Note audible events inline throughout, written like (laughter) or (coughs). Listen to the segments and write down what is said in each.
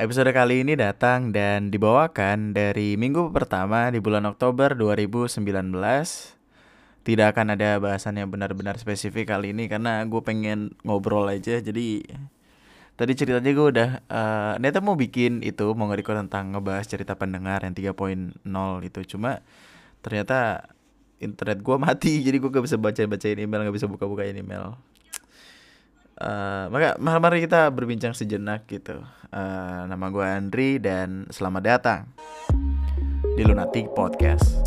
Episode kali ini datang dan dibawakan dari minggu pertama di bulan Oktober 2019. Tidak akan ada bahasan yang benar-benar spesifik kali ini karena gue pengen ngobrol aja. Jadi tadi ceritanya gue udah uh, niatnya mau bikin itu mau nge tentang ngebahas cerita pendengar yang 3.0 itu. Cuma ternyata internet gue mati (laughs) jadi gue gak bisa baca bacain email gak bisa buka bukain email uh, maka mari kita berbincang sejenak gitu. Uh, nama gue Andri dan selamat datang di Lunatic Podcast.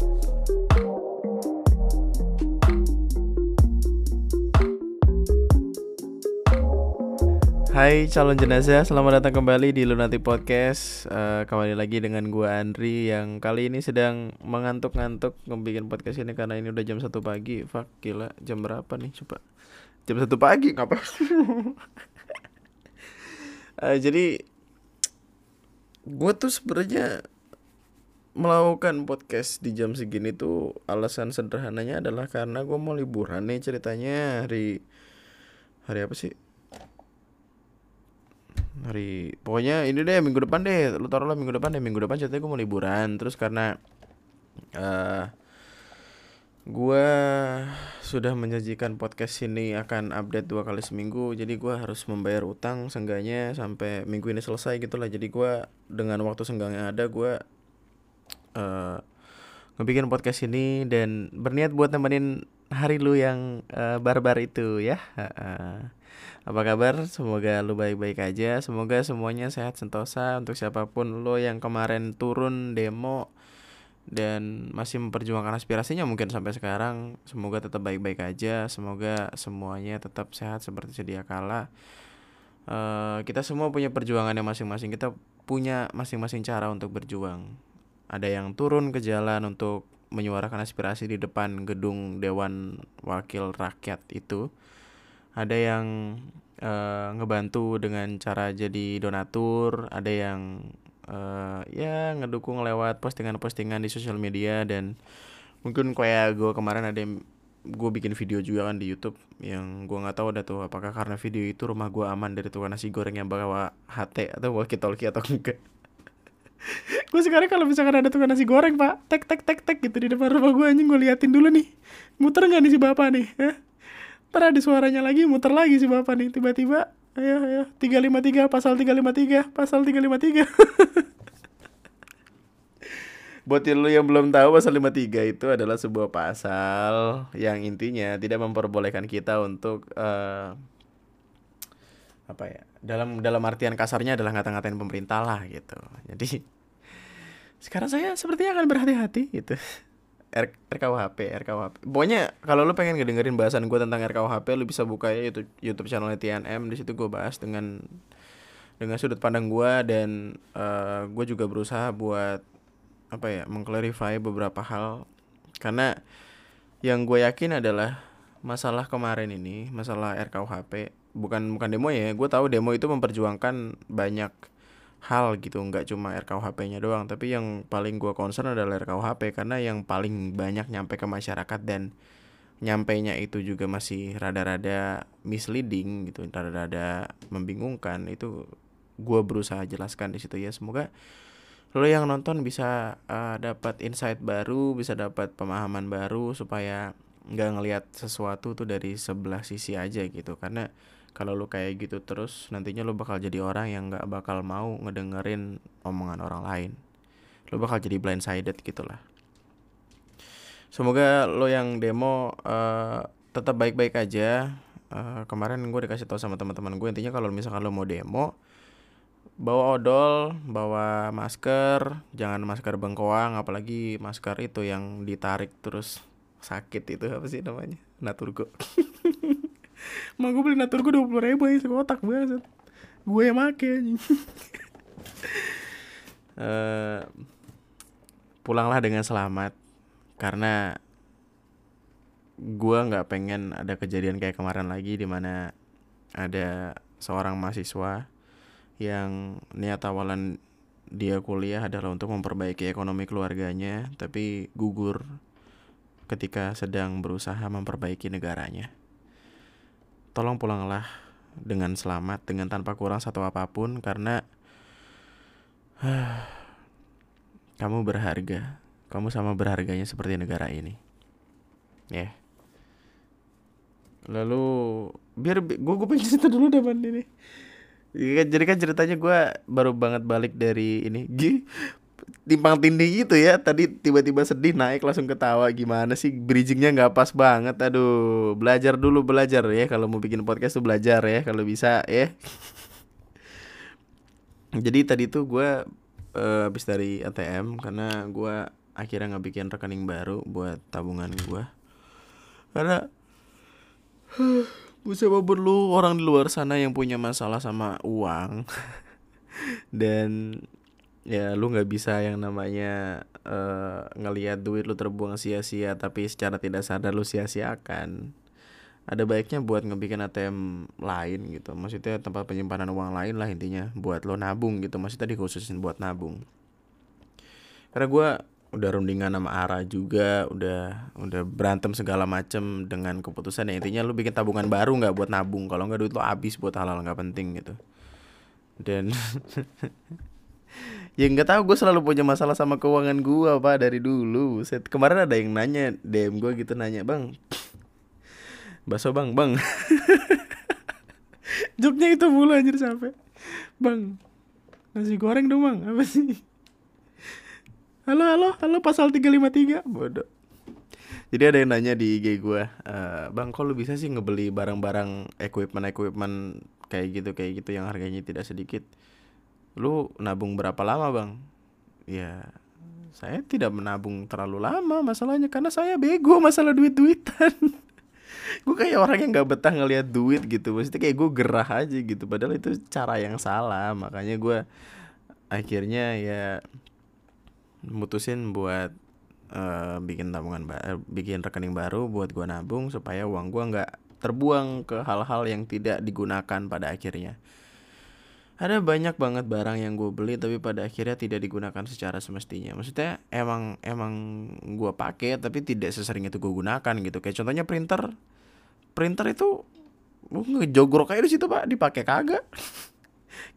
Hai calon jenazah, selamat datang kembali di Lunatic Podcast. Uh, Kembali lagi dengan gue Andri yang kali ini sedang mengantuk-ngantuk ngebikin podcast ini Karena ini udah jam satu pagi, fuck gila, jam berapa nih? Coba Jam satu pagi, ngapa? uh, (laughs) jadi gue tuh sebenarnya melakukan podcast di jam segini tuh alasan sederhananya adalah karena gue mau liburan nih ceritanya. Hari hari apa sih? Hari pokoknya ini deh minggu depan deh. Lu taruh lah minggu depan deh. Minggu depan ceritanya gue mau liburan. Terus karena uh, eh, gue sudah menjanjikan podcast ini akan update dua kali seminggu jadi gue harus membayar utang seenggaknya sampai minggu ini selesai gitulah jadi gue dengan waktu senggang yang ada gue uh, ngebikin podcast ini dan berniat buat nemenin hari lu yang uh, barbar itu ya uh, apa kabar? Semoga lu baik-baik aja. Semoga semuanya sehat sentosa untuk siapa pun lo yang kemarin turun demo dan masih memperjuangkan aspirasinya mungkin sampai sekarang. Semoga tetap baik-baik aja. Semoga semuanya tetap sehat seperti sedia kala. Uh, kita semua punya perjuangan yang masing-masing. Kita punya masing-masing cara untuk berjuang. Ada yang turun ke jalan untuk menyuarakan aspirasi di depan gedung Dewan Wakil Rakyat itu ada yang uh, ngebantu dengan cara jadi donatur ada yang uh, ya ngedukung lewat postingan-postingan di sosial media dan mungkin kayak gue kemarin ada yang gue bikin video juga kan di YouTube yang gue nggak tahu ada tuh apakah karena video itu rumah gue aman dari tukang nasi goreng yang bawa HT atau walkie talkie atau enggak (laughs) gue sekarang kalau misalkan ada tukang nasi goreng pak tek tek tek tek gitu di depan rumah gue anjing gue liatin dulu nih muter nggak nih si bapak nih ya? Ntar ada suaranya lagi, muter lagi si bapak nih. Tiba-tiba, ayo, ayo, 353, pasal 353, pasal 353. (laughs) Buat lu yang belum tahu pasal 53 itu adalah sebuah pasal yang intinya tidak memperbolehkan kita untuk uh, apa ya dalam dalam artian kasarnya adalah ngata-ngatain pemerintah lah gitu. Jadi sekarang saya sepertinya akan berhati-hati gitu R RKUHP, RKUHP. Pokoknya kalau lu pengen ngedengerin bahasan gue tentang RKUHP, lu bisa buka ya YouTube YouTube channel TNM. Di situ gue bahas dengan dengan sudut pandang gue dan uh, eh, gue juga berusaha buat apa ya mengklarifikasi beberapa hal karena yang gue yakin adalah masalah kemarin ini masalah RKUHP bukan bukan demo ya gue tahu demo itu memperjuangkan banyak hal gitu nggak cuma RKUHP-nya doang tapi yang paling gue concern adalah RKUHP karena yang paling banyak nyampe ke masyarakat dan nyampainya itu juga masih rada-rada misleading gitu rada-rada membingungkan itu gue berusaha jelaskan di situ ya. Semoga lo yang nonton bisa uh, dapat insight baru bisa dapat pemahaman baru supaya nggak ngelihat sesuatu tuh dari sebelah sisi aja gitu. Karena kalau lu kayak gitu terus nantinya lu bakal jadi orang yang nggak bakal mau ngedengerin omongan orang lain. Lu bakal jadi blindsided gitulah. Semoga lo yang demo uh, tetap baik-baik aja. Uh, kemarin gue dikasih tahu sama teman-teman gue intinya kalau misalkan lo mau demo bawa odol bawa masker jangan masker bengkoang apalagi masker itu yang ditarik terus sakit itu (laughs) apa sih namanya? Naturgo (laughs) Mau gue beli natur gue dua puluh ribu aja sekotak banget. Gue yang make anjing. uh, (laughs) pulanglah dengan selamat karena gue nggak pengen ada kejadian kayak kemarin lagi di mana ada seorang mahasiswa yang niat awalan dia kuliah adalah untuk memperbaiki ekonomi keluarganya tapi gugur ketika sedang berusaha memperbaiki negaranya tolong pulanglah dengan selamat dengan tanpa kurang satu apa pun karena (sighs) kamu berharga. Kamu sama berharganya seperti negara ini. Ya. Yeah. lalu biar gue gue pengen cerita dulu deh man ini. Jadi kan ceritanya gue baru banget balik dari ini (laughs) G timpang tindih gitu ya. Tadi tiba-tiba sedih naik langsung ketawa. Gimana sih bridgingnya nggak pas banget? Aduh belajar dulu belajar ya. Kalau mau bikin podcast tuh belajar ya kalau bisa ya. (laughs) Jadi tadi tuh gue uh, habis dari ATM karena gue akhirnya nggak bikin rekening baru buat tabungan gue karena (sighs) Siapa perlu orang di luar sana yang punya masalah sama uang? (laughs) Dan ya lu nggak bisa yang namanya uh, ngelihat duit lu terbuang sia-sia tapi secara tidak sadar lu sia-siakan. Ada baiknya buat ngebikin ATM lain gitu. Maksudnya tempat penyimpanan uang lain lah intinya buat lo nabung gitu. Maksudnya dikhususin buat nabung. Karena gue udah rundingan sama Ara juga udah udah berantem segala macem dengan keputusan. Ya intinya lu bikin tabungan baru nggak buat nabung. Kalau nggak duit lo habis buat hal-hal nggak penting gitu. Dan (laughs) ya nggak tahu gue selalu punya masalah sama keuangan gue apa dari dulu. Set, kemarin ada yang nanya DM gue gitu nanya bang bakso bang bang. (laughs) Joknya itu mulu anjir sampai. Bang nasi goreng dong bang. Apa sih? Halo halo halo pasal 353 bodoh. Jadi ada yang nanya di IG gue uh, bang kok lu bisa sih ngebeli barang-barang equipment equipment kayak gitu kayak gitu yang harganya tidak sedikit lu nabung berapa lama bang? Ya saya tidak menabung terlalu lama masalahnya karena saya bego masalah duit duitan (laughs) gue kayak orang yang nggak betah ngelihat duit gitu. Maksudnya kayak gue gerah aja gitu. Padahal itu cara yang salah. Makanya gue akhirnya ya mutusin buat uh, bikin tabungan baru, bikin rekening baru buat gua nabung supaya uang gua nggak terbuang ke hal-hal yang tidak digunakan pada akhirnya. Ada banyak banget barang yang gue beli tapi pada akhirnya tidak digunakan secara semestinya. Maksudnya emang emang gue pakai tapi tidak sesering itu gue gunakan gitu. Kayak contohnya printer. Printer itu ngejogrok kayak di situ pak. Dipakai kagak. (laughs)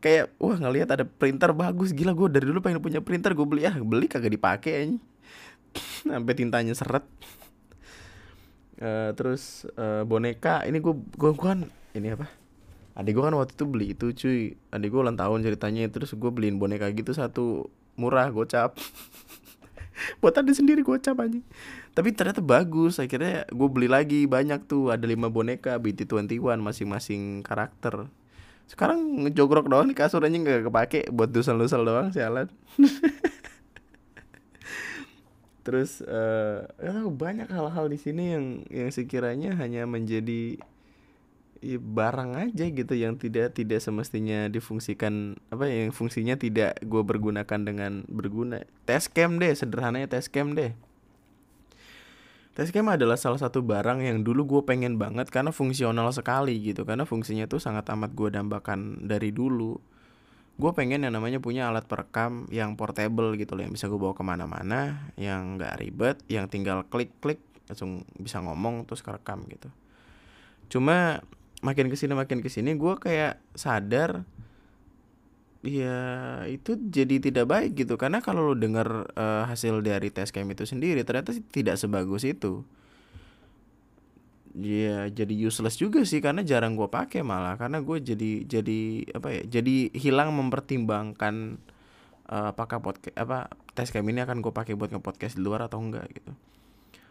Kayak wah ngelihat ada printer bagus. Gila gue dari dulu pengen punya printer. Gue beli ah beli kagak dipakai (laughs) sampai tintanya seret. Uh, terus uh, boneka. Ini gue gue kan ini apa adik gue kan waktu itu beli itu cuy. Adik gue ulang tahun ceritanya terus gue beliin boneka gitu satu murah gocap. (laughs) Buat adik sendiri gocap aja tapi ternyata bagus akhirnya gue beli lagi banyak tuh. Ada lima boneka BT21 masing-masing karakter. Sekarang ngejogrok doang di kasur aja nggak kepake buat dusel-dusel doang sialan. (laughs) Terus uh, banyak hal-hal di sini yang yang sekiranya hanya menjadi ya, barang aja gitu yang tidak tidak semestinya difungsikan apa ya, yang fungsinya tidak gue pergunakan dengan berguna. Test cam deh sederhananya test cam deh. Test adalah salah satu barang yang dulu gue pengen banget karena fungsional sekali gitu karena fungsinya tuh sangat amat gue dambakan dari dulu. Gue pengen yang namanya punya alat perekam yang portable gitu loh yang bisa gue bawa ke mana-mana yang nggak ribet yang tinggal klik-klik langsung bisa ngomong terus kerekam gitu. Cuma makin ke sini makin ke sini gue kayak sadar ya itu jadi tidak baik gitu. Karena kalau lo dengar uh, hasil dari tes cam itu sendiri ternyata tidak sebagus itu. Ya jadi useless juga sih karena jarang gue pakai malah. Karena gue jadi jadi apa ya jadi hilang mempertimbangkan uh, apakah podcast apa tes cam ini akan gue pakai buat nge-podcast di luar atau enggak gitu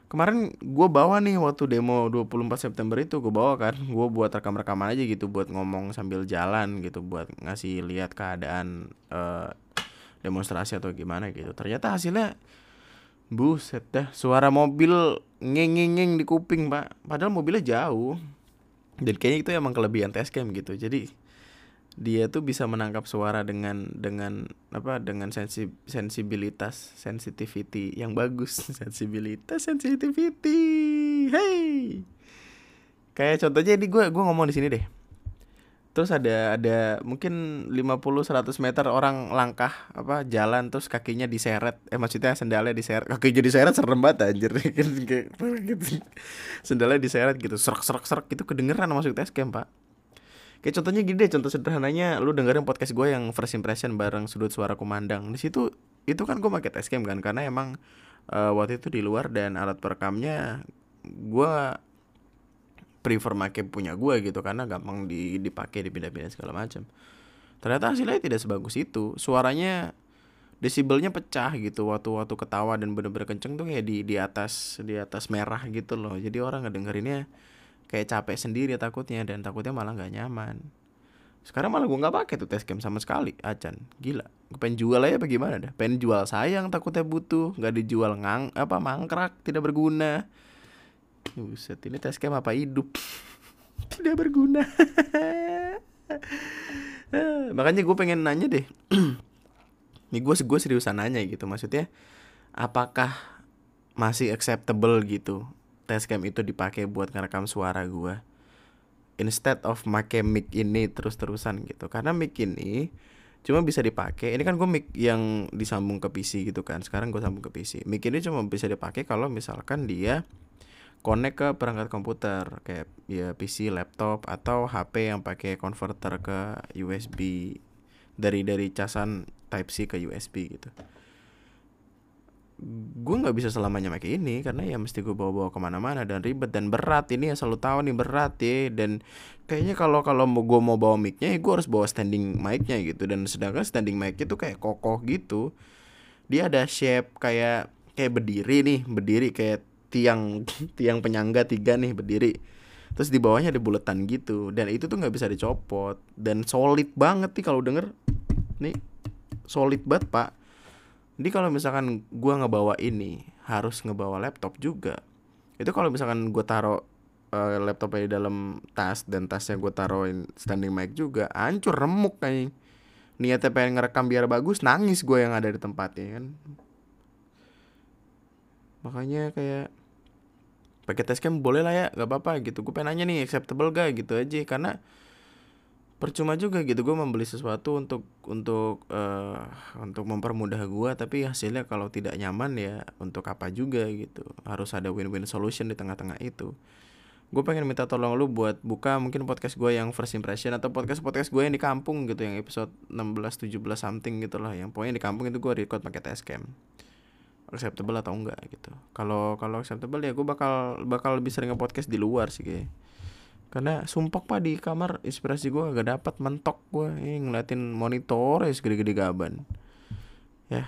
kemarin gue bawa nih waktu demo 24 September itu gue bawa kan. Gue buat rekam-rekaman aja gitu buat ngomong sambil jalan gitu buat ngasih lihat keadaan uh, demonstrasi atau gimana gitu. Ternyata hasilnya buset dah suara mobil ngeng-ngeng di kuping pak. Padahal mobilnya jauh. Dan kayaknya itu emang kelebihan test gitu. Jadi dia tuh bisa menangkap suara dengan dengan apa dengan sensi, sensibilitas sensitivity yang bagus. (laughs) Sensibilitas sensitivity. Hey! Kayak contohnya ini gue gue ngomong di sini deh. Terus ada ada mungkin 50 100 meter orang langkah apa jalan terus kakinya diseret. Eh maksudnya sendalnya diseret. Kakinya diseret serem banget anjir. (laughs) Gitu. Sendalnya diseret gitu serak serak serak gitu kedengeran masuk tes pak kayak contohnya gini deh contoh sederhananya lu dengerin podcast gue yang first impression bareng sudut suara kumandang. Di situ itu kan gue pakai cam kan karena emang uh, waktu itu di luar dan alat perekamnya gue prefer make punya gue gitu karena gampang di dipakai dipindah-pindah segala macam. Ternyata hasilnya tidak sebagus itu. Suaranya desibelnya pecah gitu waktu waktu ketawa dan bener-bener kenceng tuh kayak di di atas di atas merah gitu loh. Jadi orang ngedengerinnya kayak capek sendiri takutnya dan takutnya malah nggak nyaman sekarang malah gue nggak pakai tuh test cam sama sekali acan gila gue pengen jual aja bagaimana dah pengen jual sayang takutnya butuh nggak dijual ngang apa mangkrak tidak berguna Buset, ini test cam apa hidup? (laughs) Tidak berguna. (laughs) Makanya gue pengen nanya deh. Nih gue gue seriusan nanya gitu maksudnya apakah masih acceptable gitu test cam itu dipakai buat ngerekam suara gue instead of make mic ini terus-terusan gitu. Karena mic ini cuma bisa dipakai ini kan gue mic yang disambung ke PC gitu kan. Sekarang gue sambung ke PC mic ini cuma bisa dipakai kalau misalkan dia connect ke perangkat komputer kayak ya PC, laptop atau HP yang pakai converter ke USB dari dari casan Type C ke USB gitu. Gue nggak bisa selamanya pakai ini karena ya mesti gue bawa-bawa ke mana-mana dan ribet dan berat. Ini ya selalu tahu nih berat ya. Dan kayaknya kalau kalau mau gue mau bawa micnya ya gue harus bawa standing micnya gitu. Dan sedangkan standing micnya tuh kayak kokoh gitu. Dia ada shape kayak kayak berdiri nih berdiri kayak tiang (laughs) tiang penyangga tiga nih berdiri. Terus di bawahnya ada buletan gitu. Dan itu tuh nggak bisa dicopot. Dan solid banget nih kalau denger. Nih solid banget pak jadi kalau misalkan gua ngebawa ini harus ngebawa laptop juga. Itu kalau misalkan gue taruh uh, laptopnya di dalam tas dan tasnya gue taruhin standing mic juga hancur remuk kayak niatnya pengen ngerekam biar bagus nangis gue yang ada di tempatnya kan. Makanya kayak pakai cam boleh lah ya gak apa-apa gitu. Gue pengen nanya nih acceptable gak gitu aja karena percuma juga gitu gue membeli sesuatu untuk untuk uh, untuk mempermudah gue tapi hasilnya kalau tidak nyaman ya untuk apa juga gitu. Harus ada win-win solution di tengah-tengah itu. Gue pengen minta tolong lu buat buka mungkin podcast gue yang first impression atau podcast podcast gue yang di kampung gitu yang episode 16 17 something gitu lah. Yang pokoknya di kampung itu gue record pakai cam acceptable atau enggak gitu. Kalau kalau acceptable ya gue bakal bakal lebih sering nge-podcast di luar sih kayak karena sumpah pak di kamar inspirasi gue agak dapat mentok gue ini ngeliatin monitor ya segede-gede gaban. Ya.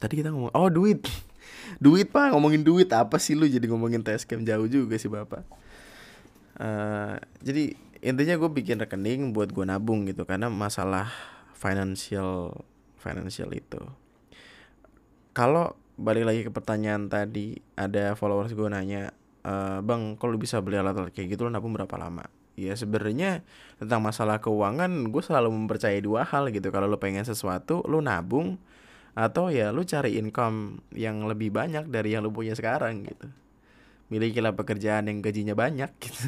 Tadi kita ngomong oh duit. (laughs) Duit pak ngomongin duit. Apa sih lu jadi ngomongin tes cam jauh juga sih bapak? Uh, jadi intinya gue bikin rekening buat gue nabung gitu karena masalah financial financial itu. Kalau balik lagi ke pertanyaan tadi ada followers gue nanya e, bang kalau bisa beli alat-alat kayak gitu? Lo nabung berapa lama? Ya sebenarnya tentang masalah keuangan gue selalu mempercayai dua hal gitu. Kalau lo pengen sesuatu lo nabung atau ya lo cari income yang lebih banyak dari yang lo punya sekarang gitu. Milikilah pekerjaan yang gajinya banyak gitu.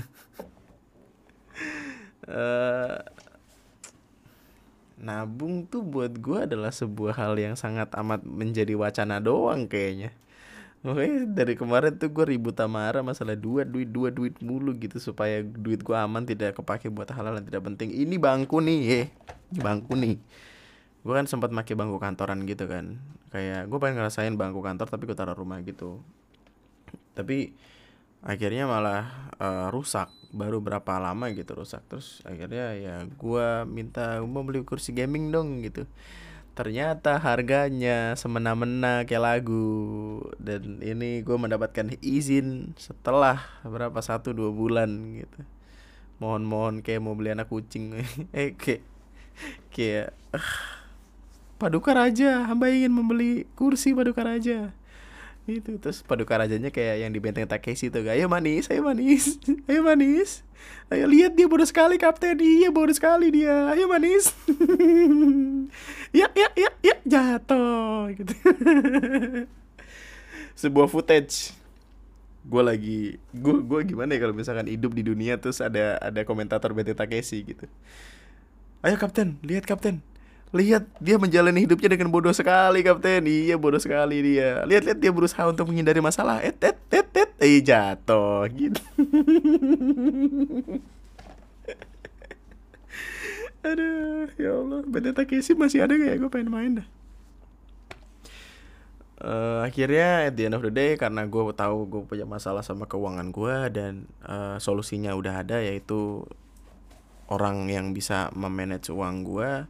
Uh, (laughs) nabung tuh buat gue adalah sebuah hal yang sangat amat menjadi wacana doang kayaknya Oke dari kemarin tuh gue ribut sama Ara masalah dua duit dua duit mulu gitu supaya duit gue aman tidak kepake buat hal-hal yang tidak penting. Ini bangku nih, ye. bangku nih. Gue kan sempat pakai bangku kantoran gitu kan. Kayak gue pengen ngerasain bangku kantor tapi gue taruh rumah gitu. Tapi akhirnya malah uh, rusak baru berapa lama gitu rusak terus akhirnya ya gue minta mau beli kursi gaming dong gitu ternyata harganya semena-mena kayak lagu. Dan ini gue mendapatkan izin setelah berapa satu dua bulan gitu. Mohon-mohon kayak mau beli anak kucing. (laughs) Eh kayak kayak uh, paduka raja hamba ingin membeli kursi paduka raja itu terus paduka rajanya kayak yang di benteng Takeshi tuh ayo manis ayo manis (laughs) ayo manis ayo lihat dia bodoh sekali kapten dia bodoh sekali dia ayo manis. Ya ya ya ya jatuh gitu. (laughs) Sebuah footage. Gue lagi gue gue gimana ya kalau misalkan hidup di dunia terus ada ada komentator benteng Takeshi gitu. Ayo kapten lihat kapten Lihat dia menjalani hidupnya dengan bodoh sekali kapten. Iya bodoh sekali dia. Lihat-lihat dia berusaha untuk menghindari masalah. Et et et et. Eh jatuh gitu. (laughs) aduh ya Allah BT Takeshi masih ada gak ya gue pengen main dah uh, akhirnya at the end of the day karena gue tahu gue punya masalah sama keuangan gue dan uh, solusinya udah ada yaitu orang yang bisa memanage uang gue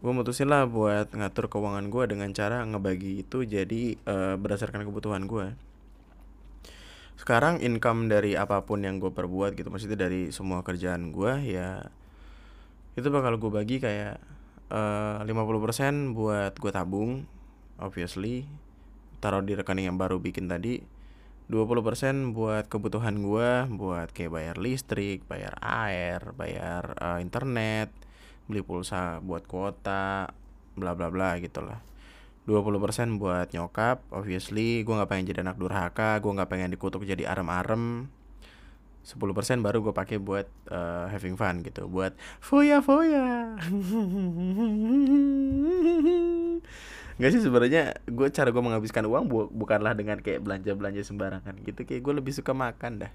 gue mutusin lah buat ngatur keuangan gue dengan cara ngebagi itu jadi uh, berdasarkan kebutuhan gue sekarang income dari apa pun yang gue perbuat gitu maksudnya dari semua kerjaan gue ya itu bakal gue bagi kayak uh, 50% buat gue tabung obviously taruh di rekening yang baru bikin tadi 20% buat kebutuhan gue buat kayak bayar listrik, bayar air, bayar uh, internet, beli pulsa buat kuota, bla bla bla gitu lah. 20% buat nyokap, obviously gue nggak pengen jadi anak durhaka, gue nggak pengen dikutuk jadi arem-arem. 10% baru gue pakai buat uh, having fun gitu, buat foya foya. Gak sih sebenarnya gue cara gue menghabiskan uang bu bukanlah dengan kayak belanja belanja sembarangan gitu kayak gue lebih suka makan dah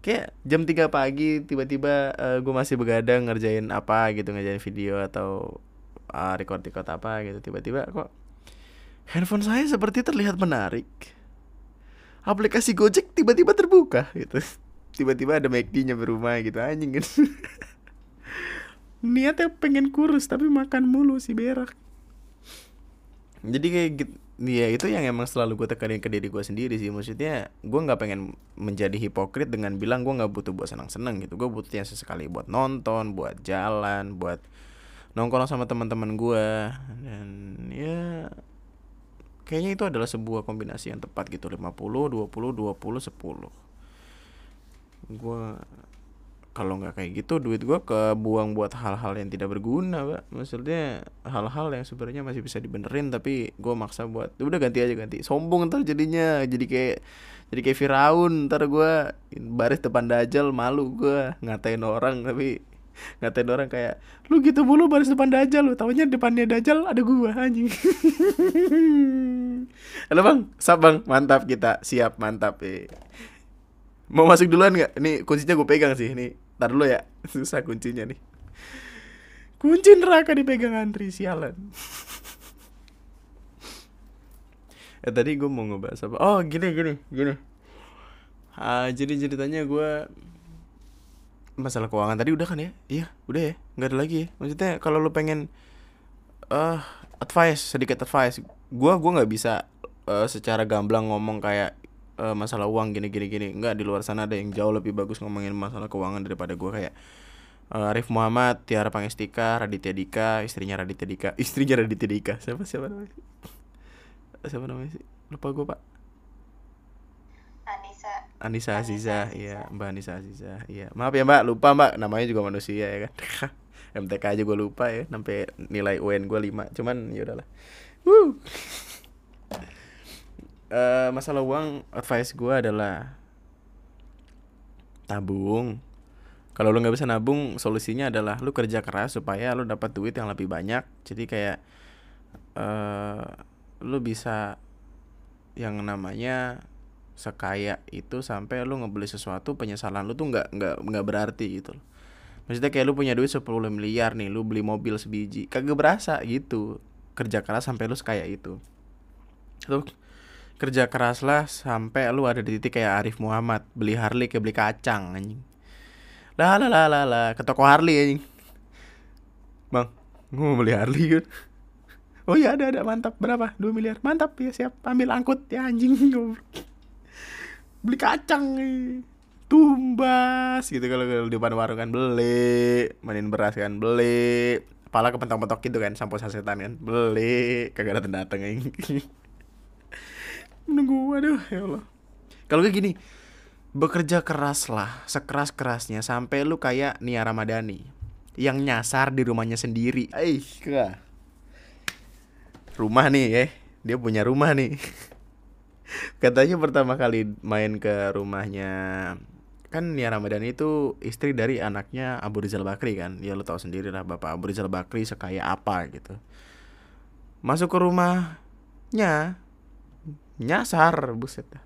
kayak jam 3 pagi tiba-tiba uh, gue masih begadang ngerjain apa gitu ngerjain video atau uh, record record apa gitu tiba-tiba kok handphone saya seperti terlihat menarik. Aplikasi Gojek tiba-tiba terbuka gitu. (laughs) Tiba-tiba ada McD nya berumah gitu anjing gitu (laughs) niatnya pengen kurus tapi makan mulu si berak. Jadi kayak gitu ya itu yang emang selalu gue tekanin ke diri gue sendiri sih. Maksudnya gue nggak pengen menjadi hipokrit dengan bilang gue nggak butuh buat senang-senang gitu. Gue butuhnya sesekali buat nonton buat jalan buat nongkrong sama teman-teman gue dan ya kayaknya itu adalah sebuah kombinasi yang tepat gitu. 50 20 20 10 gue kalau nggak kayak gitu duit gue kebuang buat hal-hal yang tidak berguna pak. Maksudnya hal-hal yang sebenarnya masih bisa dibenerin tapi gue maksa buat udah ganti aja ganti. Sombong ntar jadinya jadi kayak jadi kayak Firaun ntar gue baris depan dajal malu gue ngatain orang tapi (laughs) ngatain orang kayak lu gitu mulu baris depan dajal lu tahunya depannya dajal ada gue anjing. (laughs) Halo bang. Sab bang? Mantap kita. Siap mantap eh Mau masuk duluan nggak? Ini kuncinya gue pegang sih. Ini tar dulu ya. (laughs) Susah kuncinya nih. Kunci neraka dipegang Andri sialan. (laughs) eh tadi gue mau ngebahas apa? Oh gini gini gini. Ah, jadi ceritanya gue masalah keuangan tadi udah kan ya? Iya, udah ya. Nggak ada lagi ya. Maksudnya kalau lu pengen uh, advice sedikit advice, gue gua nggak bisa uh, secara gamblang ngomong kayak uh, masalah uang gini gini gini. Nggak di luar sana ada yang jauh lebih bagus ngomongin masalah keuangan daripada gue kayak uh, Arif Muhammad Tiara Pangestika Raditya Dika istrinya Raditya Dika. (laughs) Istrinya Raditya Dika. Siapa siapa namanya? Siapa namanya sih? Lupa gue pak. Anissa. Anissa Aziza. Iya Mbak Anissa Aziza. Iya. Maaf ya Mbak. Lupa Mbak. Namanya juga manusia ya kan? (laughs) MTK aja gue lupa ya. Sampai nilai UN gue 5 cuman ya udahlah. Woo uh, masalah uang advice gue adalah tabung kalau lu nggak bisa nabung solusinya adalah lu kerja keras supaya lu dapat duit yang lebih banyak. Jadi kayak uh, lu bisa yang namanya sekaya itu sampai lu ngebeli sesuatu penyesalan lu tuh nggak nggak nggak berarti gitu maksudnya kayak lu punya duit 10 miliar nih lu beli mobil sebiji kagak berasa gitu. Kerja keras sampai lu sekaya itu. Tuh kerja keras lah sampai lu ada di titik kayak Arif Muhammad beli Harley kayak beli kacang anjing. Lah lah lah lah lah ke toko Harley anjing. Bang gue mau beli Harley kan oh iya ada ada mantap. Berapa? 2 miliar. Mantap ya siap. Ambil angkut ya anjing (laughs) beli kacang nih tumbas gitu kalau di depan warung kan beli. Mainin beras kan beli. Kepala kepentok-pentok gitu kan sampo sasetan kan beli. Kagak dateng anjing (laughs) menunggu aduh ya Allah. Kalau kayak gini bekerja keras lah sekeras kerasnya sampai lu kayak Nia Ramadhani yang nyasar di rumahnya sendiri. Eh rumah nih ya dia punya rumah nih. (laughs) Katanya pertama kali main ke rumahnya kan Nia Ramadhani itu istri dari anaknya Abu Rizal Bakri kan? Ya lo tau sendiri lah bapak Abu Rizal Bakri sekaya apa gitu. Masuk ke rumahnya nyasar buset. Dah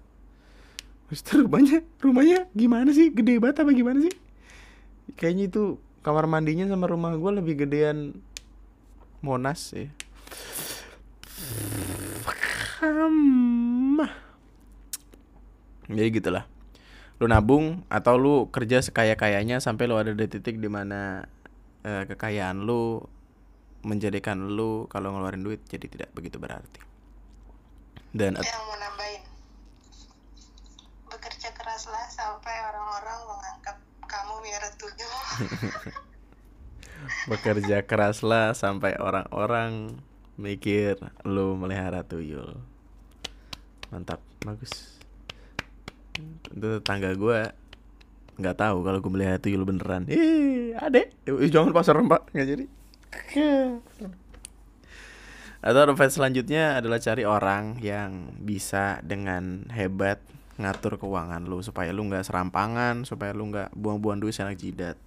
Maksudnya rumahnya rumahnya gimana sih? Gede banget apa gimana sih? Kayaknya itu kamar mandinya sama rumah gue lebih gedean Monas ya jadi gitulah. Lu nabung atau lu kerja sekaya kayanya sampai lu ada di titik di mana uh, kekayaan lu menjadikan lu kalau ngeluarin duit jadi tidak begitu berarti dan yang mau nambahin? Bekerja keraslah sampai orang-orang menganggap kamu miara tuyul (laughs) bekerja keraslah sampai orang-orang mikir lu melihara tuyul. Mantap bagus. Itu tetangga gue nggak tahu kalau gue melihat tuyul beneran. Ih adek. Jangan pasar mbak. Nggak jadi atau advice selanjutnya adalah cari orang yang bisa dengan hebat ngatur keuangan lu supaya lu nggak serampangan supaya lu nggak buang-buang duit senak jidat.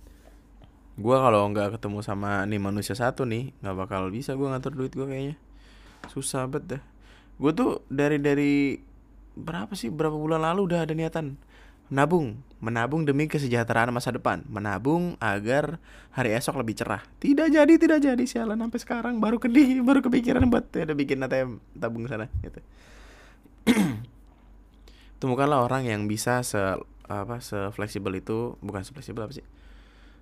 Gue kalau nggak ketemu sama nih manusia satu nih nggak bakal bisa gue ngatur duit gue kayaknya. Susah banget dah. Gue tuh dari dari berapa sih berapa bulan lalu udah ada niatan menabung. Menabung demi kesejahteraan masa depan. Menabung agar hari esok lebih cerah. Tidak jadi tidak jadi. Sialan sampai sekarang. Baru kedih baru kepikiran buat ada bikin ATM tabung sana gitu. (clears throat) Temukanlah orang yang bisa se apa se fleksibel itu. Bukan se fleksibel apa sih?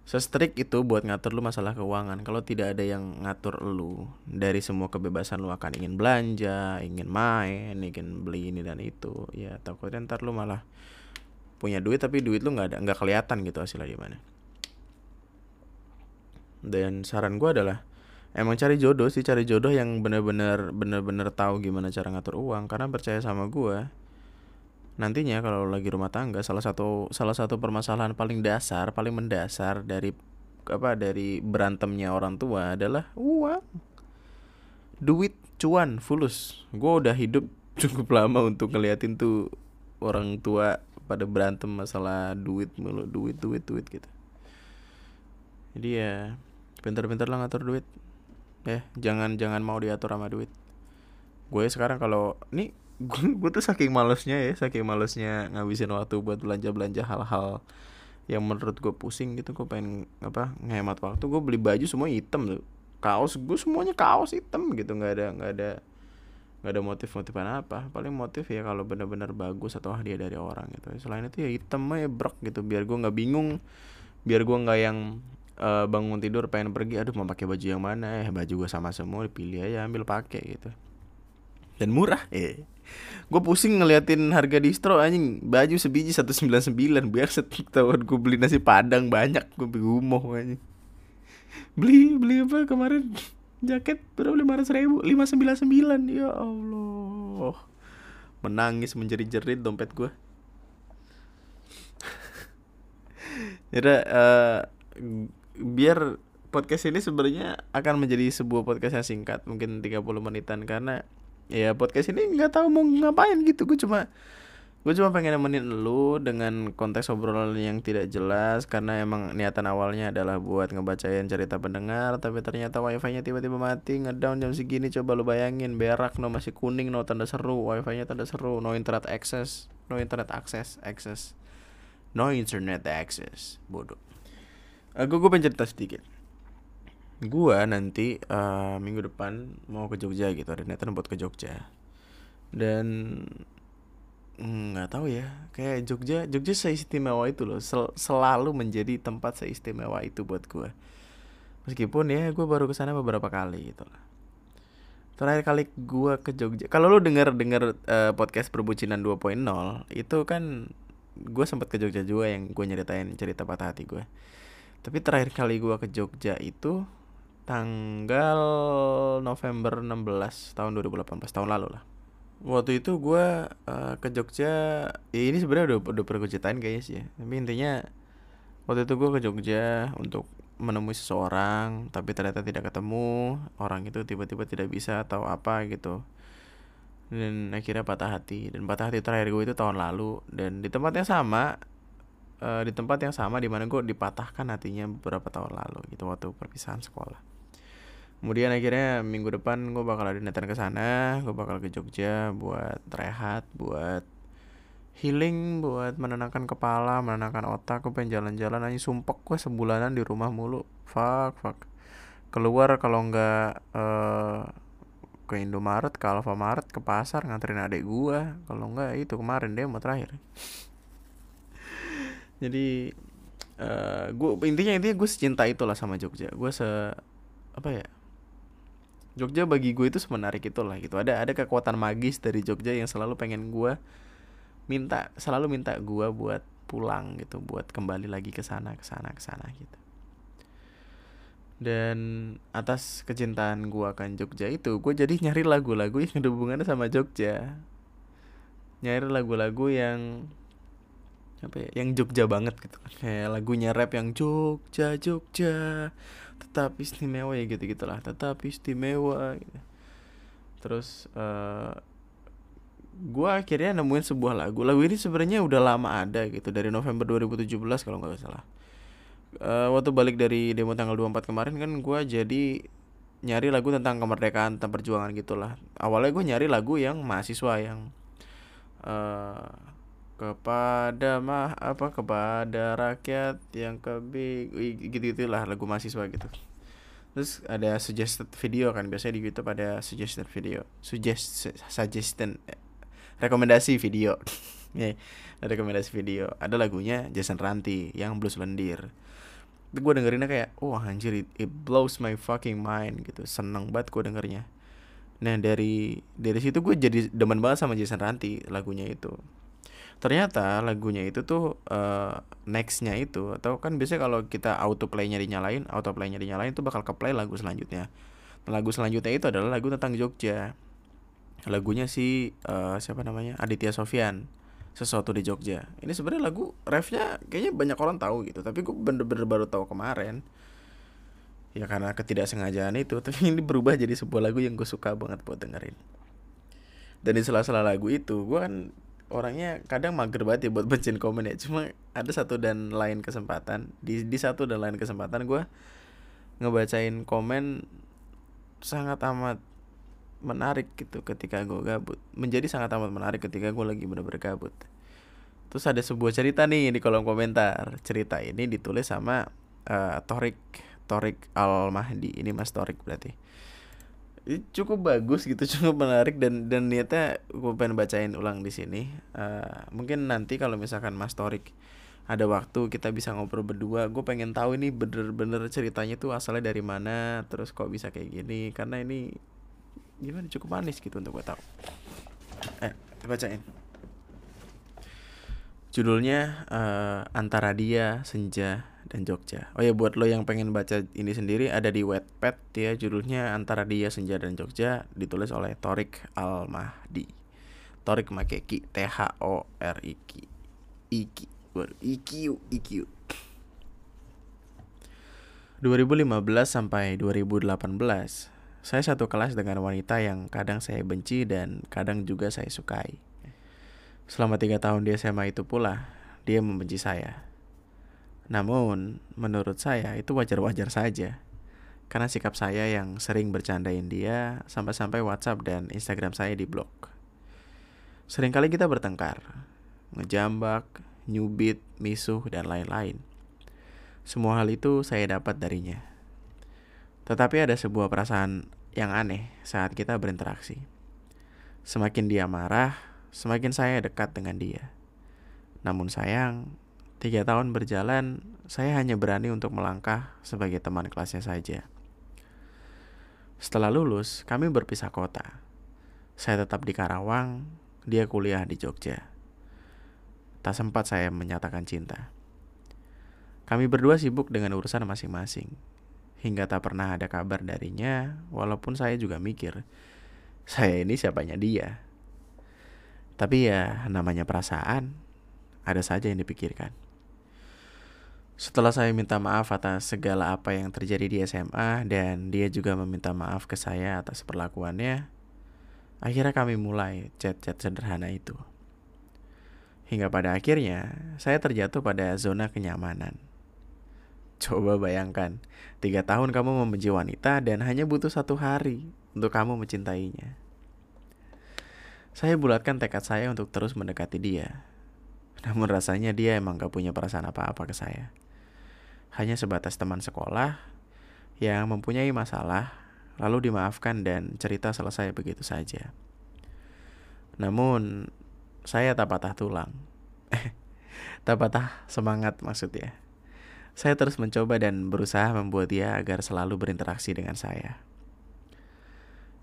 Se-strict itu buat ngatur lu masalah keuangan. Kalau tidak ada yang ngatur lu dari semua kebebasan lu akan ingin belanja, ingin main, ingin beli ini dan itu, ya takutnya ntar lu malah punya duit tapi duit lu nggak ada nggak kelihatan gitu hasilnya di mana. Dan saran gue adalah emang cari jodoh sih cari jodoh yang bener-bener bener-bener tahu gimana cara ngatur uang. Karena percaya sama gue nantinya kalau lagi rumah tangga salah satu salah satu permasalahan paling dasar paling mendasar dari apa dari berantemnya orang tua adalah uang. Duit cuan fulus. Gue udah hidup (laughs) cukup lama untuk ngeliatin tuh orang tua pada berantem masalah duit mulu duit duit duit gitu. Jadi ya pintar-pintar lah ngatur duit. Ya jangan jangan mau diatur sama duit. Gue sekarang kalau nih gue (laughs) tuh saking malesnya ya saking malesnya ngabisin waktu buat belanja belanja hal-hal yang menurut gue pusing gitu. Gue pengen apa ngehemat waktu. Gue beli baju semua hitam tuh. Kaos gue semuanya kaos hitam gitu. Nggak ada nggak ada nggak ada motif motifan apa. Paling motif ya kalau benar-benar bagus atau hadiah dari orang gitu. Selain itu ya hitam aja brok gitu. Biar gue nggak bingung. Biar gue nggak yang uh, bangun tidur pengen pergi aduh mau pakai baju yang mana? Ya baju gue sama semua dipilih aja ambil pakai gitu. Dan murah eh. Gue pusing ngeliatin harga distro anjing. Baju sebiji satu sembilan sembilan biar setahun gue beli nasi padang banyak gue gumoh anjing. Beli beli apa kemarin jaket berapa? lima ratus ribu? lima sembilan sembilan? Ya allah. Menangis menjerit-jerit dompet gue (laughs) ya uh, biar podcast ini sebenarnya akan menjadi sebuah podcast yang singkat mungkin 30 menitan karena ya podcast ini nggak tahu mau ngapain gitu gue cuma gue cuma pengen nemenin lu dengan konteks obrolan yang tidak jelas karena emang niatan awalnya adalah buat ngebacain cerita pendengar tapi ternyata wifi-nya tiba-tiba mati ngedown jam segini. Coba lu bayangin berak no masih kuning no tanda seru. Wifi-nya tanda seru no internet access no internet access access. No internet access. Bodoh. Aku gue pengen cerita sedikit. Gua nanti uh, minggu depan mau ke Jogja gitu ada niatan buat ke Jogja. Dan nggak tahu ya. Kayak Jogja Jogja seistimewa itu loh. Sel selalu menjadi tempat seistimewa itu buat gua. Meskipun ya gua baru ke sana beberapa kali gitu lah. Terakhir kali gua ke Jogja kalau lu denger denger uh, podcast perbucinan 2.0 itu kan gue sempat ke Jogja juga yang gue nyeritain cerita patah hati gue tapi terakhir kali gue ke Jogja itu tanggal November 16 tahun 2018 tahun lalu lah waktu itu gue uh, ke Jogja ya ini sebenarnya udah udah pernah gue ceritain kayaknya sih ya. Tapi intinya waktu itu gue ke Jogja untuk menemui seseorang tapi ternyata tidak ketemu. Orang itu tiba-tiba tidak bisa atau apa gitu. Dan akhirnya patah hati. Dan patah hati terakhir gue itu tahun lalu. Dan di tempat yang sama uh, di tempat yang sama di mana gue dipatahkan hatinya beberapa tahun lalu gitu waktu perpisahan sekolah kemudian akhirnya minggu depan gue bakal ada niatan ke sana gue bakal ke Jogja buat rehat buat healing buat menenangkan kepala menenangkan otak. Gue pengen jalan-jalan aja sumpah gue sebulanan di rumah mulu. Fuck fuck. Keluar kalau nggak eh, ke Indomaret ke Alfamaret ke pasar nganterin adik gue kalau nggak itu kemarin demo terakhir. (laughs) Jadi eh gue intinya intinya gue secinta itulah sama Jogja. Gue se apa ya Jogja bagi gue itu semenarik itulah gitu. Ada ada kekuatan magis dari Jogja yang selalu pengen gue minta selalu minta gue buat pulang gitu buat kembali lagi ke sana ke sana ke sana gitu. Dan atas kecintaan gue akan Jogja itu gue jadi nyari lagu-lagu yang ada hubungannya sama Jogja. Nyari lagu-lagu yang apa ya yang Jogja banget gitu kan. Kayak lagunya rap yang Jogja Jogja tetap istimewa ya gitu gitulah. Tetap istimewa gitu. terus uh, gue akhirnya nemuin sebuah lagu. Lagu ini sebenarnya udah lama ada gitu dari November 2017 kalau nggak salah. Uh, waktu balik dari demo tanggal 24 kemarin kan gue jadi nyari lagu tentang kemerdekaan tentang perjuangan gitulah. Awalnya gue nyari lagu yang mahasiswa yang uh, kepada mah apa kepada rakyat yang kebig gitu gitulah lagu mahasiswa gitu. Terus ada suggested video kan biasanya di YouTube ada suggested video suggest suggestion rekomendasi video. (laughs) Ya rekomendasi video ada lagunya Jason Ranti yang blues lendir. Itu gue dengerinnya kayak wah oh, anjir it, it blows my fucking mind gitu. Seneng banget gue dengernya. Nah dari dari situ gue jadi demen banget sama Jason Ranti lagunya itu ternyata lagunya itu tuh uh, nextnya itu atau kan biasanya kalau kita auto playnya dinyalain auto playnya dinyalain itu bakal ke play lagu selanjutnya. Nah, lagu selanjutnya itu adalah lagu tentang Jogja. Lagunya si uh, siapa namanya? Aditya Sofyan sesuatu di Jogja. Ini sebenarnya lagu refnya kayaknya banyak orang tahu gitu tapi gue bener-bener baru tahu kemarin. Ya karena ketidaksengajaan itu (laughs) tapi ini berubah jadi sebuah lagu yang gue suka banget buat dengerin. Dan di sela-sela lagu itu gue kan orangnya kadang mager banget ya buat (laughs) bacain komen ya. Cuma ada satu dan lain kesempatan. Di di satu dan lain kesempatan gue ngebacain komen sangat amat menarik gitu ketika gue gabut. Menjadi sangat amat menarik ketika gue lagi bener-bener gabut. Terus ada sebuah cerita nih di kolom komentar. Cerita ini ditulis sama uh, Torik Torik Al Mahdi ini Mas Torik berarti cukup bagus gitu (laughs) cukup menarik dan dan niatnya gue pengen bacain ulang di sini. Uh, mungkin nanti kalau misalkan Mas Torik ada waktu kita bisa ngobrol berdua. Gue pengen tahu ini bener-bener ceritanya tuh asalnya dari mana terus kok bisa kayak gini. Karena ini gimana cukup manis gitu untuk gue tahu. Eh bacain judulnya uh, antara dia senja dan Jogja. Oh ya buat lo yang pengen baca ini sendiri ada di Wattpad ya judulnya antara dia senja dan Jogja ditulis oleh Torik Al Mahdi Torik Makeki T H O R I K I K I Q I Q 2015 sampai 2018 saya satu kelas dengan wanita yang kadang saya benci dan kadang juga saya sukai. Selama tiga tahun di SMA itu pula, dia membenci saya. Namun, menurut saya itu wajar-wajar saja. Karena sikap saya yang sering bercandain dia sampai-sampai WhatsApp dan Instagram saya di blok. Seringkali kita bertengkar, ngejambak, nyubit, misuh, dan lain-lain. Semua hal itu saya dapat darinya. Tetapi ada sebuah perasaan yang aneh saat kita berinteraksi. Semakin dia marah, semakin saya dekat dengan dia. Namun sayang, tiga tahun berjalan, saya hanya berani untuk melangkah sebagai teman kelasnya saja. Setelah lulus, kami berpisah kota. Saya tetap di Karawang, dia kuliah di Jogja. Tak sempat saya menyatakan cinta. Kami berdua sibuk dengan urusan masing-masing hingga tak pernah ada kabar darinya, walaupun saya juga mikir, saya ini siapanya dia. Tapi ya namanya perasaan, ada saja yang dipikirkan. Setelah saya minta maaf atas segala apa yang terjadi di SMA dan dia juga meminta maaf ke saya atas perlakuannya, akhirnya kami mulai chat-chat sederhana itu. Hingga pada akhirnya, saya terjatuh pada zona kenyamanan. Coba bayangkan, tiga tahun kamu membenci wanita dan hanya butuh satu hari untuk kamu mencintainya. Saya bulatkan tekad saya untuk terus mendekati dia, Namun rasanya dia emang gak punya perasaan apa-apa ke saya. Hanya sebatas teman sekolah yang mempunyai masalah, lalu dimaafkan dan cerita selesai begitu saja. Namun, saya tak patah tulang. (laughs) tak patah semangat maksudnya. Saya terus mencoba dan berusaha membuat dia agar selalu berinteraksi dengan saya.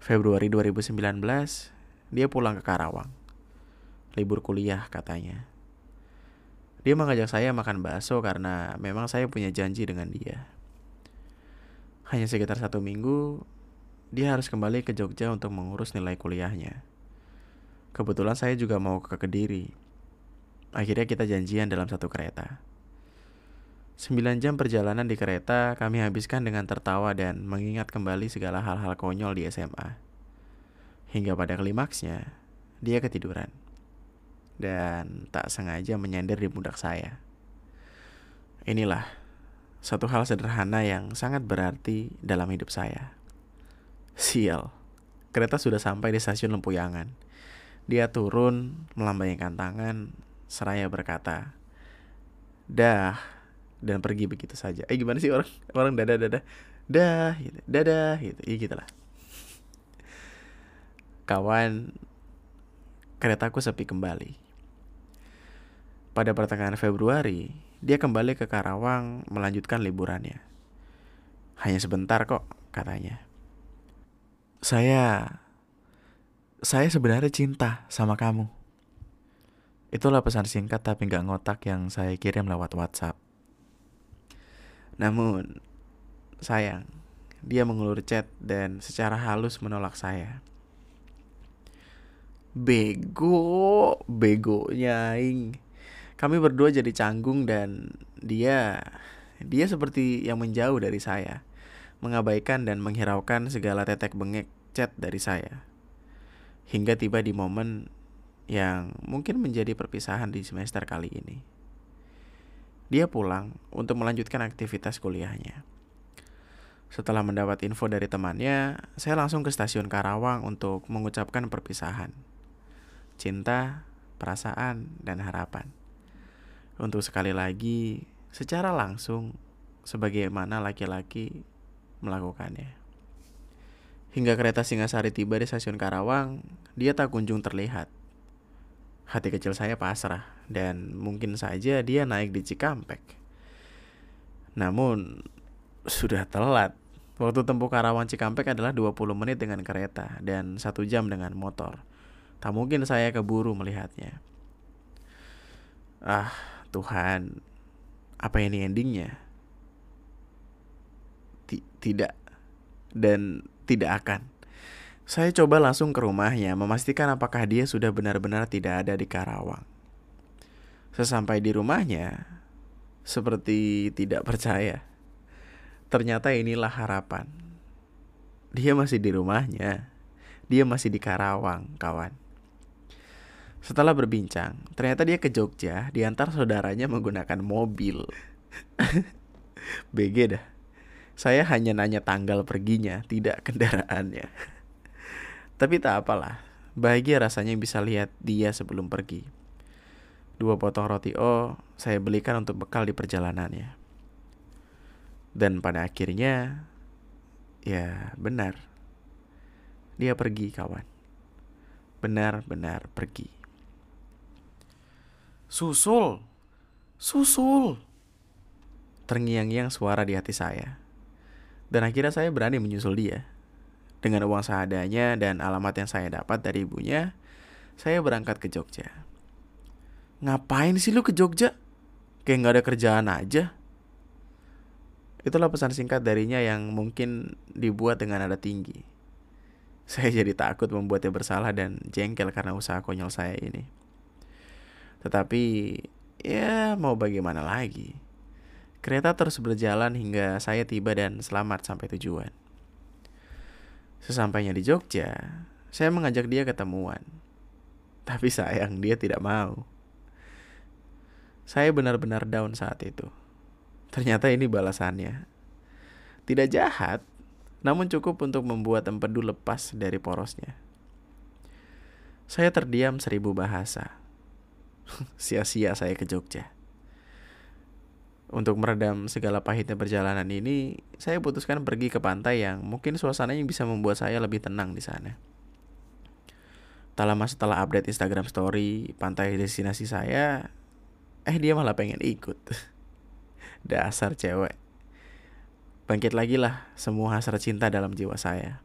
Februari 2019, dia pulang ke Karawang. Libur kuliah katanya. Dia mengajak saya makan bakso karena memang saya punya janji dengan dia. Hanya sekitar satu minggu, dia harus kembali ke Jogja untuk mengurus nilai kuliahnya. Kebetulan saya juga mau ke Kediri. Akhirnya kita janjian dalam satu kereta. Sembilan jam perjalanan di kereta kami habiskan dengan tertawa dan mengingat kembali segala hal-hal konyol di SMA. Hingga pada klimaksnya, dia ketiduran. Dan tak sengaja menyender di pundak saya. Inilah satu hal sederhana yang sangat berarti dalam hidup saya. Sial, kereta sudah sampai di stasiun Lempuyangan. Dia turun, melambaikan tangan, seraya berkata, "Dah," dan pergi begitu saja. Eh gimana sih orang orang dadah dadah dah gitu, dadah gitu, iya gitulah. Kawan, keretaku sepi kembali. Pada pertengahan Februari, dia kembali ke Karawang melanjutkan liburannya. Hanya sebentar kok, katanya. Saya saya sebenarnya cinta sama kamu. Itulah pesan singkat tapi nggak ngotak yang saya kirim lewat WhatsApp. Namun, sayang, dia mengulur chat dan secara halus menolak saya. Bego, begonya aing. Kami berdua jadi canggung dan dia dia seperti yang menjauh dari saya, mengabaikan dan menghiraukan segala tetek bengek chat dari saya hingga tiba di momen yang mungkin menjadi perpisahan di semester kali ini. Dia pulang untuk melanjutkan aktivitas kuliahnya. Setelah mendapat info dari temannya, saya langsung ke stasiun Karawang untuk mengucapkan perpisahan. Cinta, perasaan, dan harapan. Untuk sekali lagi, secara langsung, sebagaimana laki-laki melakukannya. Hingga kereta Singasari tiba di stasiun Karawang, dia tak kunjung terlihat. Hati kecil saya pasrah dan mungkin saja dia naik di Cikampek. Namun sudah telat. Waktu tempuh Karawang Cikampek adalah 20 menit dengan kereta dan satu jam dengan motor. Tak mungkin saya keburu melihatnya. Ah, Tuhan. Apa ini endingnya? T tidak. Dan tidak akan. Saya coba langsung ke rumahnya, memastikan apakah dia sudah benar-benar tidak ada di Karawang. Sesampai di rumahnya, seperti tidak percaya. Ternyata inilah harapan. Dia masih di rumahnya. Dia masih di Karawang, kawan. Setelah berbincang, ternyata dia ke Jogja diantar saudaranya menggunakan mobil. (laughs) BG dah. Saya hanya nanya tanggal perginya, tidak kendaraannya. (laughs) Tapi tak apalah, bahagia rasanya bisa lihat dia sebelum pergi. Dua potong roti O saya belikan untuk bekal di perjalanannya. Dan pada akhirnya, ya benar. Dia pergi kawan. Benar-benar pergi. Susul, susul. Terngiang-ngiang suara di hati saya. Dan akhirnya saya berani menyusul dia. Dengan uang seadanya dan alamat yang saya dapat dari ibunya, saya berangkat ke Jogja. Ngapain sih lu ke Jogja? Kayak gak ada kerjaan aja. Itulah pesan singkat darinya yang mungkin dibuat dengan nada tinggi. Saya jadi takut membuatnya bersalah dan jengkel karena usaha konyol saya ini. Tetapi, ya mau bagaimana lagi? Kereta terus berjalan hingga saya tiba dan selamat sampai tujuan. Sesampainya di Jogja, saya mengajak dia ketemuan. Tapi sayang dia tidak mau. Saya benar-benar down saat itu. Ternyata ini balasannya. Tidak jahat, namun cukup untuk membuat empedu lepas dari porosnya. Saya terdiam seribu bahasa. (laughs) sia-sia saya ke Jogja. Untuk meredam segala pahitnya perjalanan ini, saya putuskan pergi ke pantai yang mungkin suasananya bisa membuat saya lebih tenang di sana. Tak lama setelah update Instagram story pantai destinasi saya, eh dia malah pengen ikut. (laughs) Dasar cewek. Bangkit lagi lah semua hasrat cinta dalam jiwa saya.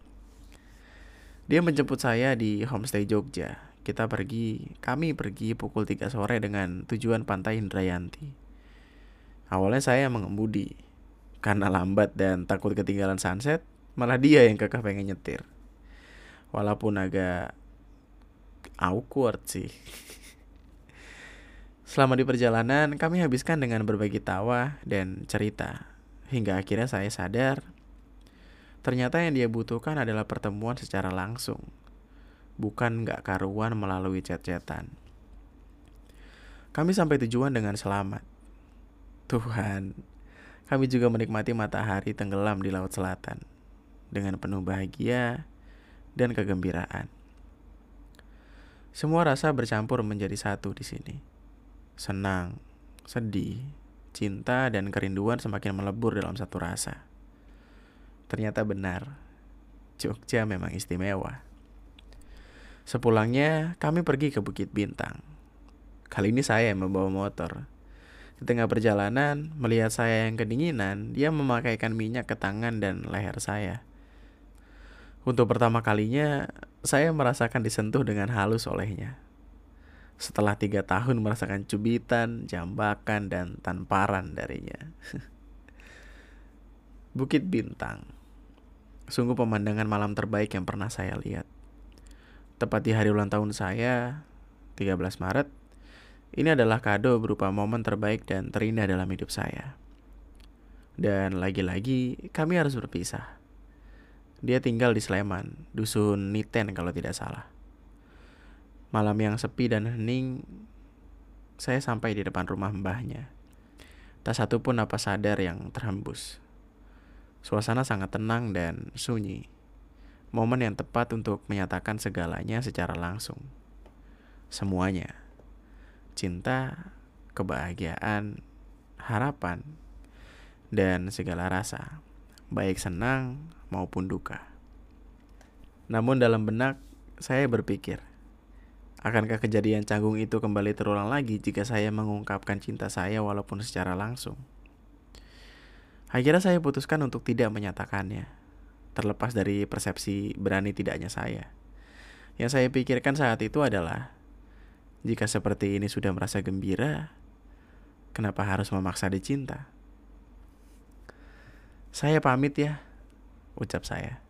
Dia menjemput saya di homestay Jogja. Kita pergi, kami pergi pukul 3 sore dengan tujuan pantai Indrayanti. Awalnya saya mengemudi. Karena lambat dan takut ketinggalan sunset, malah dia yang kekeh pengen nyetir. Walaupun agak awkward sih. (laughs) Selama di perjalanan, kami habiskan dengan berbagi tawa dan cerita. Hingga akhirnya saya sadar, ternyata yang dia butuhkan adalah pertemuan secara langsung. Bukan gak karuan melalui chat-chatan. Kami sampai tujuan dengan selamat. Tuhan, kami juga menikmati matahari tenggelam di Laut Selatan dengan penuh bahagia dan kegembiraan. Semua rasa bercampur menjadi satu di sini. Senang, sedih, cinta, dan kerinduan semakin melebur dalam satu rasa. Ternyata benar, Jogja memang istimewa. Sepulangnya, kami pergi ke Bukit Bintang. Kali ini saya yang membawa motor di tengah perjalanan, melihat saya yang kedinginan, dia memakaikan minyak ke tangan dan leher saya. Untuk pertama kalinya, saya merasakan disentuh dengan halus olehnya. Setelah tiga tahun merasakan cubitan, jambakan, dan tanparan darinya. (laughs) Bukit Bintang Sungguh pemandangan malam terbaik yang pernah saya lihat. Tepat di hari ulang tahun saya, 13 Maret, ini adalah kado berupa momen terbaik dan terindah dalam hidup saya. Dan lagi-lagi kami harus berpisah. Dia tinggal di Sleman, dusun Niten kalau tidak salah. Malam yang sepi dan hening, saya sampai di depan rumah mbahnya. Tak satu pun apa sadar yang terhembus. Suasana sangat tenang dan sunyi. Momen yang tepat untuk menyatakan segalanya secara langsung. Semuanya cinta, kebahagiaan, harapan, dan segala rasa, baik senang maupun duka. Namun dalam benak saya berpikir, akankah kejadian canggung itu kembali terulang lagi jika saya mengungkapkan cinta saya walaupun secara langsung? Akhirnya saya putuskan untuk tidak menyatakannya, terlepas dari persepsi berani tidaknya saya. Yang saya pikirkan saat itu adalah jika seperti ini sudah merasa gembira, kenapa harus memaksa dicinta? Saya pamit ya, ucap saya.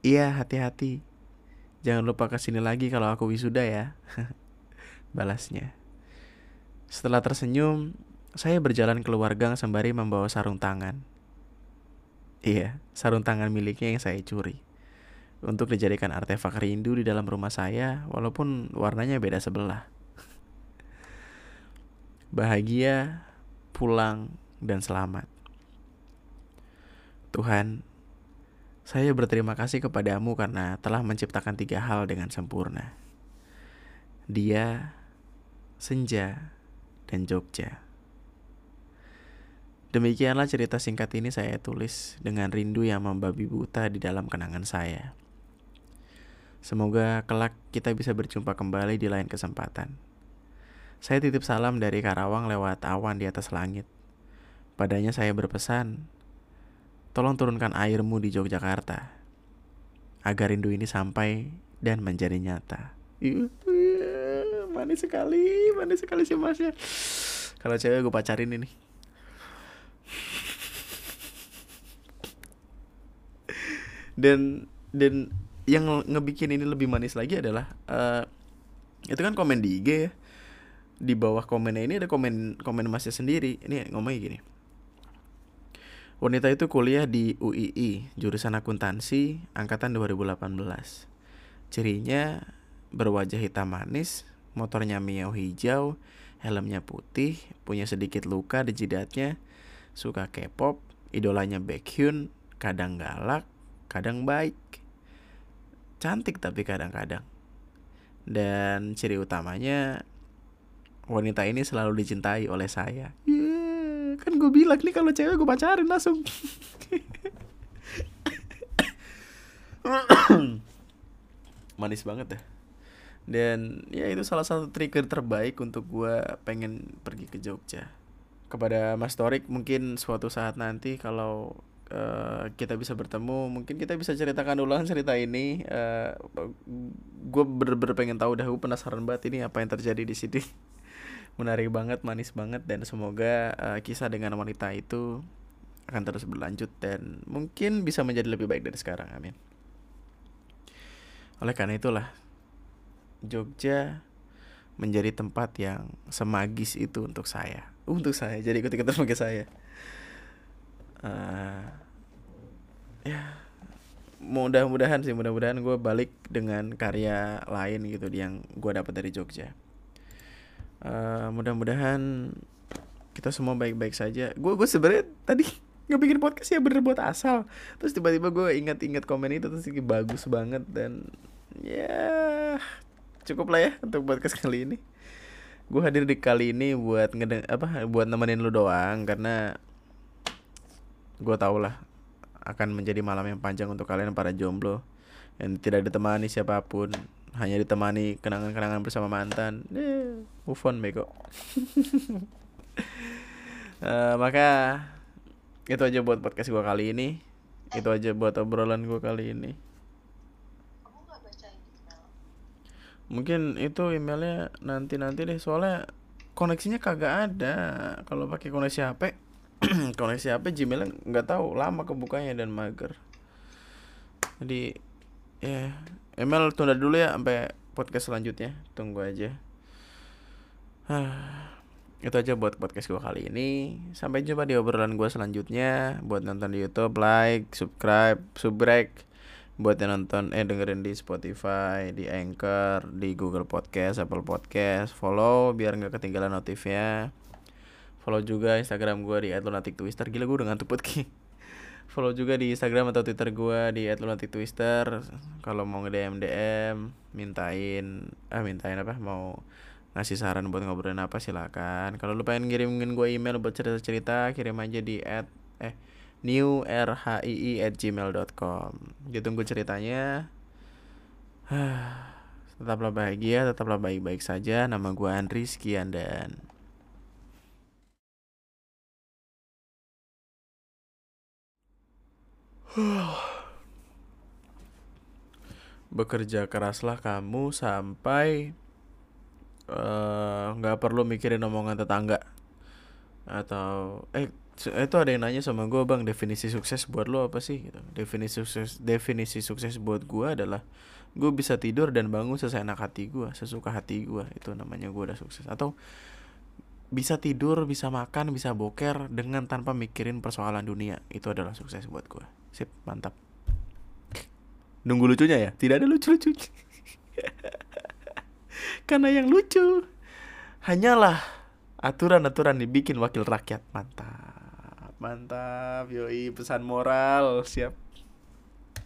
Iya, hati-hati. Jangan lupa ke sini lagi kalau aku wisuda ya. (laughs) Balasnya. Setelah tersenyum, saya berjalan keluar gang sembari membawa sarung tangan. Iya, sarung tangan miliknya yang saya curi untuk dijadikan artefak rindu di dalam rumah saya walaupun warnanya beda sebelah. Bahagia, pulang, dan selamat. Tuhan, saya berterima kasih kepadamu karena telah menciptakan tiga hal dengan sempurna. Dia, senja, dan Jogja. Demikianlah cerita singkat ini saya tulis dengan rindu yang membabi buta di dalam kenangan saya. Semoga kelak kita bisa berjumpa kembali di lain kesempatan. Saya titip salam dari Karawang lewat awan di atas langit. Padanya saya berpesan, tolong turunkan airmu di Yogyakarta, agar rindu ini sampai dan menjadi nyata. Iya, manis sekali, manis sekali sih masnya. Kalau cewek gue pacarin ini. Dan dan yang ngebikin ini lebih manis lagi adalah uh, itu kan komen di IG ya. Di bawah komennya ini ada komen komen masnya sendiri. Ini ngomongnya gini. Wanita itu kuliah di UII, jurusan akuntansi, angkatan 2018. Cirinya berwajah hitam manis, motornya Mio hijau, helmnya putih, punya sedikit luka di jidatnya, suka K-pop, idolanya Baekhyun, kadang galak, kadang baik cantik tapi kadang-kadang dan ciri utamanya wanita ini selalu dicintai oleh saya. Yeah, kan gue bilang nih kalau cewek gue pacarin langsung. (coughs) Manis banget ya. Dan ya itu salah satu trigger terbaik untuk gue pengen pergi ke Jogja. Kepada Mas Torik mungkin suatu saat nanti kalau uh, kita bisa bertemu mungkin kita bisa ceritakan ulang cerita ini. Uh, eh, gue bener-bener pengen tahu dah gue penasaran banget ini apa yang terjadi di sini (laughs) menarik banget manis banget dan semoga uh, kisah dengan wanita itu akan terus berlanjut dan mungkin bisa menjadi lebih baik dari sekarang amin. Oleh karena itulah Jogja menjadi tempat yang semagis itu untuk saya. Untuk saya, jadi ikut-ikutan sebagai saya. Uh, ya, mudah-mudahan sih, mudah-mudahan gue balik dengan karya lain gitu yang gue dapat dari Jogja. Uh, mudah-mudahan kita semua baik-baik saja. Gue gue sebenarnya tadi (laughs) nggak bikin podcast ya bener buat asal. Terus tiba-tiba gue ingat-ingat komen itu terus bagus banget dan ya cukup lah ya untuk podcast kali ini. Gue hadir di kali ini buat ngedeng apa buat nemenin lu doang karena gue tau lah akan menjadi malam yang panjang untuk kalian para jomblo yang tidak ditemani siapa pun hanya ditemani kenangan-kenangan bersama mantan. Eh, move on bego. Uh, (laughs) maka itu aja buat podcast gue kali ini. Itu aja buat obrolan gue kali ini mungkin itu emailnya nanti nanti deh soalnya koneksinya kagak ada. Kalau pakai koneksi HP (clears throat) koneksi HP Gmail nggak tahu lama kebukanya dan mager. Jadi ya email tunda dulu ya sampai podcast selanjutnya. Tunggu aja. Itu aja buat podcast gue kali ini. Sampai jumpa di obrolan gue selanjutnya. Buat nonton di YouTube like subscribe subrek buat yang nonton eh dengerin di Spotify, di Anchor, di Google Podcast, Apple Podcast, follow biar nggak ketinggalan notifnya. Follow juga Instagram gue di @lunatic_twister. Gila gue udah ngantuk banget (laughs) follow juga di Instagram atau Twitter gue di @lunatic_twister. Kalau mau nge-DM DM, mintain ah mintain apa mau ngasih saran buat ngobrolin apa silakan. Kalau lu pengen ngirimin gue email buat cerita-cerita, kirim aja di at eh newrhii at gmail.com ditunggu ceritanya. (sighs) Tetaplah bahagia tetaplah baik-baik saja. Nama gue Andri sekian dan (sighs) bekerja keraslah kamu sampai eh, nggak uh, perlu mikirin omongan tetangga. Atau eh itu ada yang nanya sama gue bang definisi sukses buat lo apa sih? Gitu. Definisi sukses definisi sukses buat gue adalah gue bisa tidur dan bangun seseenak hati gue sesuka hati gue itu namanya gue udah sukses. Atau bisa tidur bisa makan bisa boker dengan tanpa mikirin persoalan dunia. Itu adalah sukses buat gue sip mantap. Nunggu lucunya ya? Tidak ada lucu lucu (laughs) karena yang lucu hanyalah aturan-aturan dibikin wakil rakyat mantap Mantap, yoi pesan moral, siap.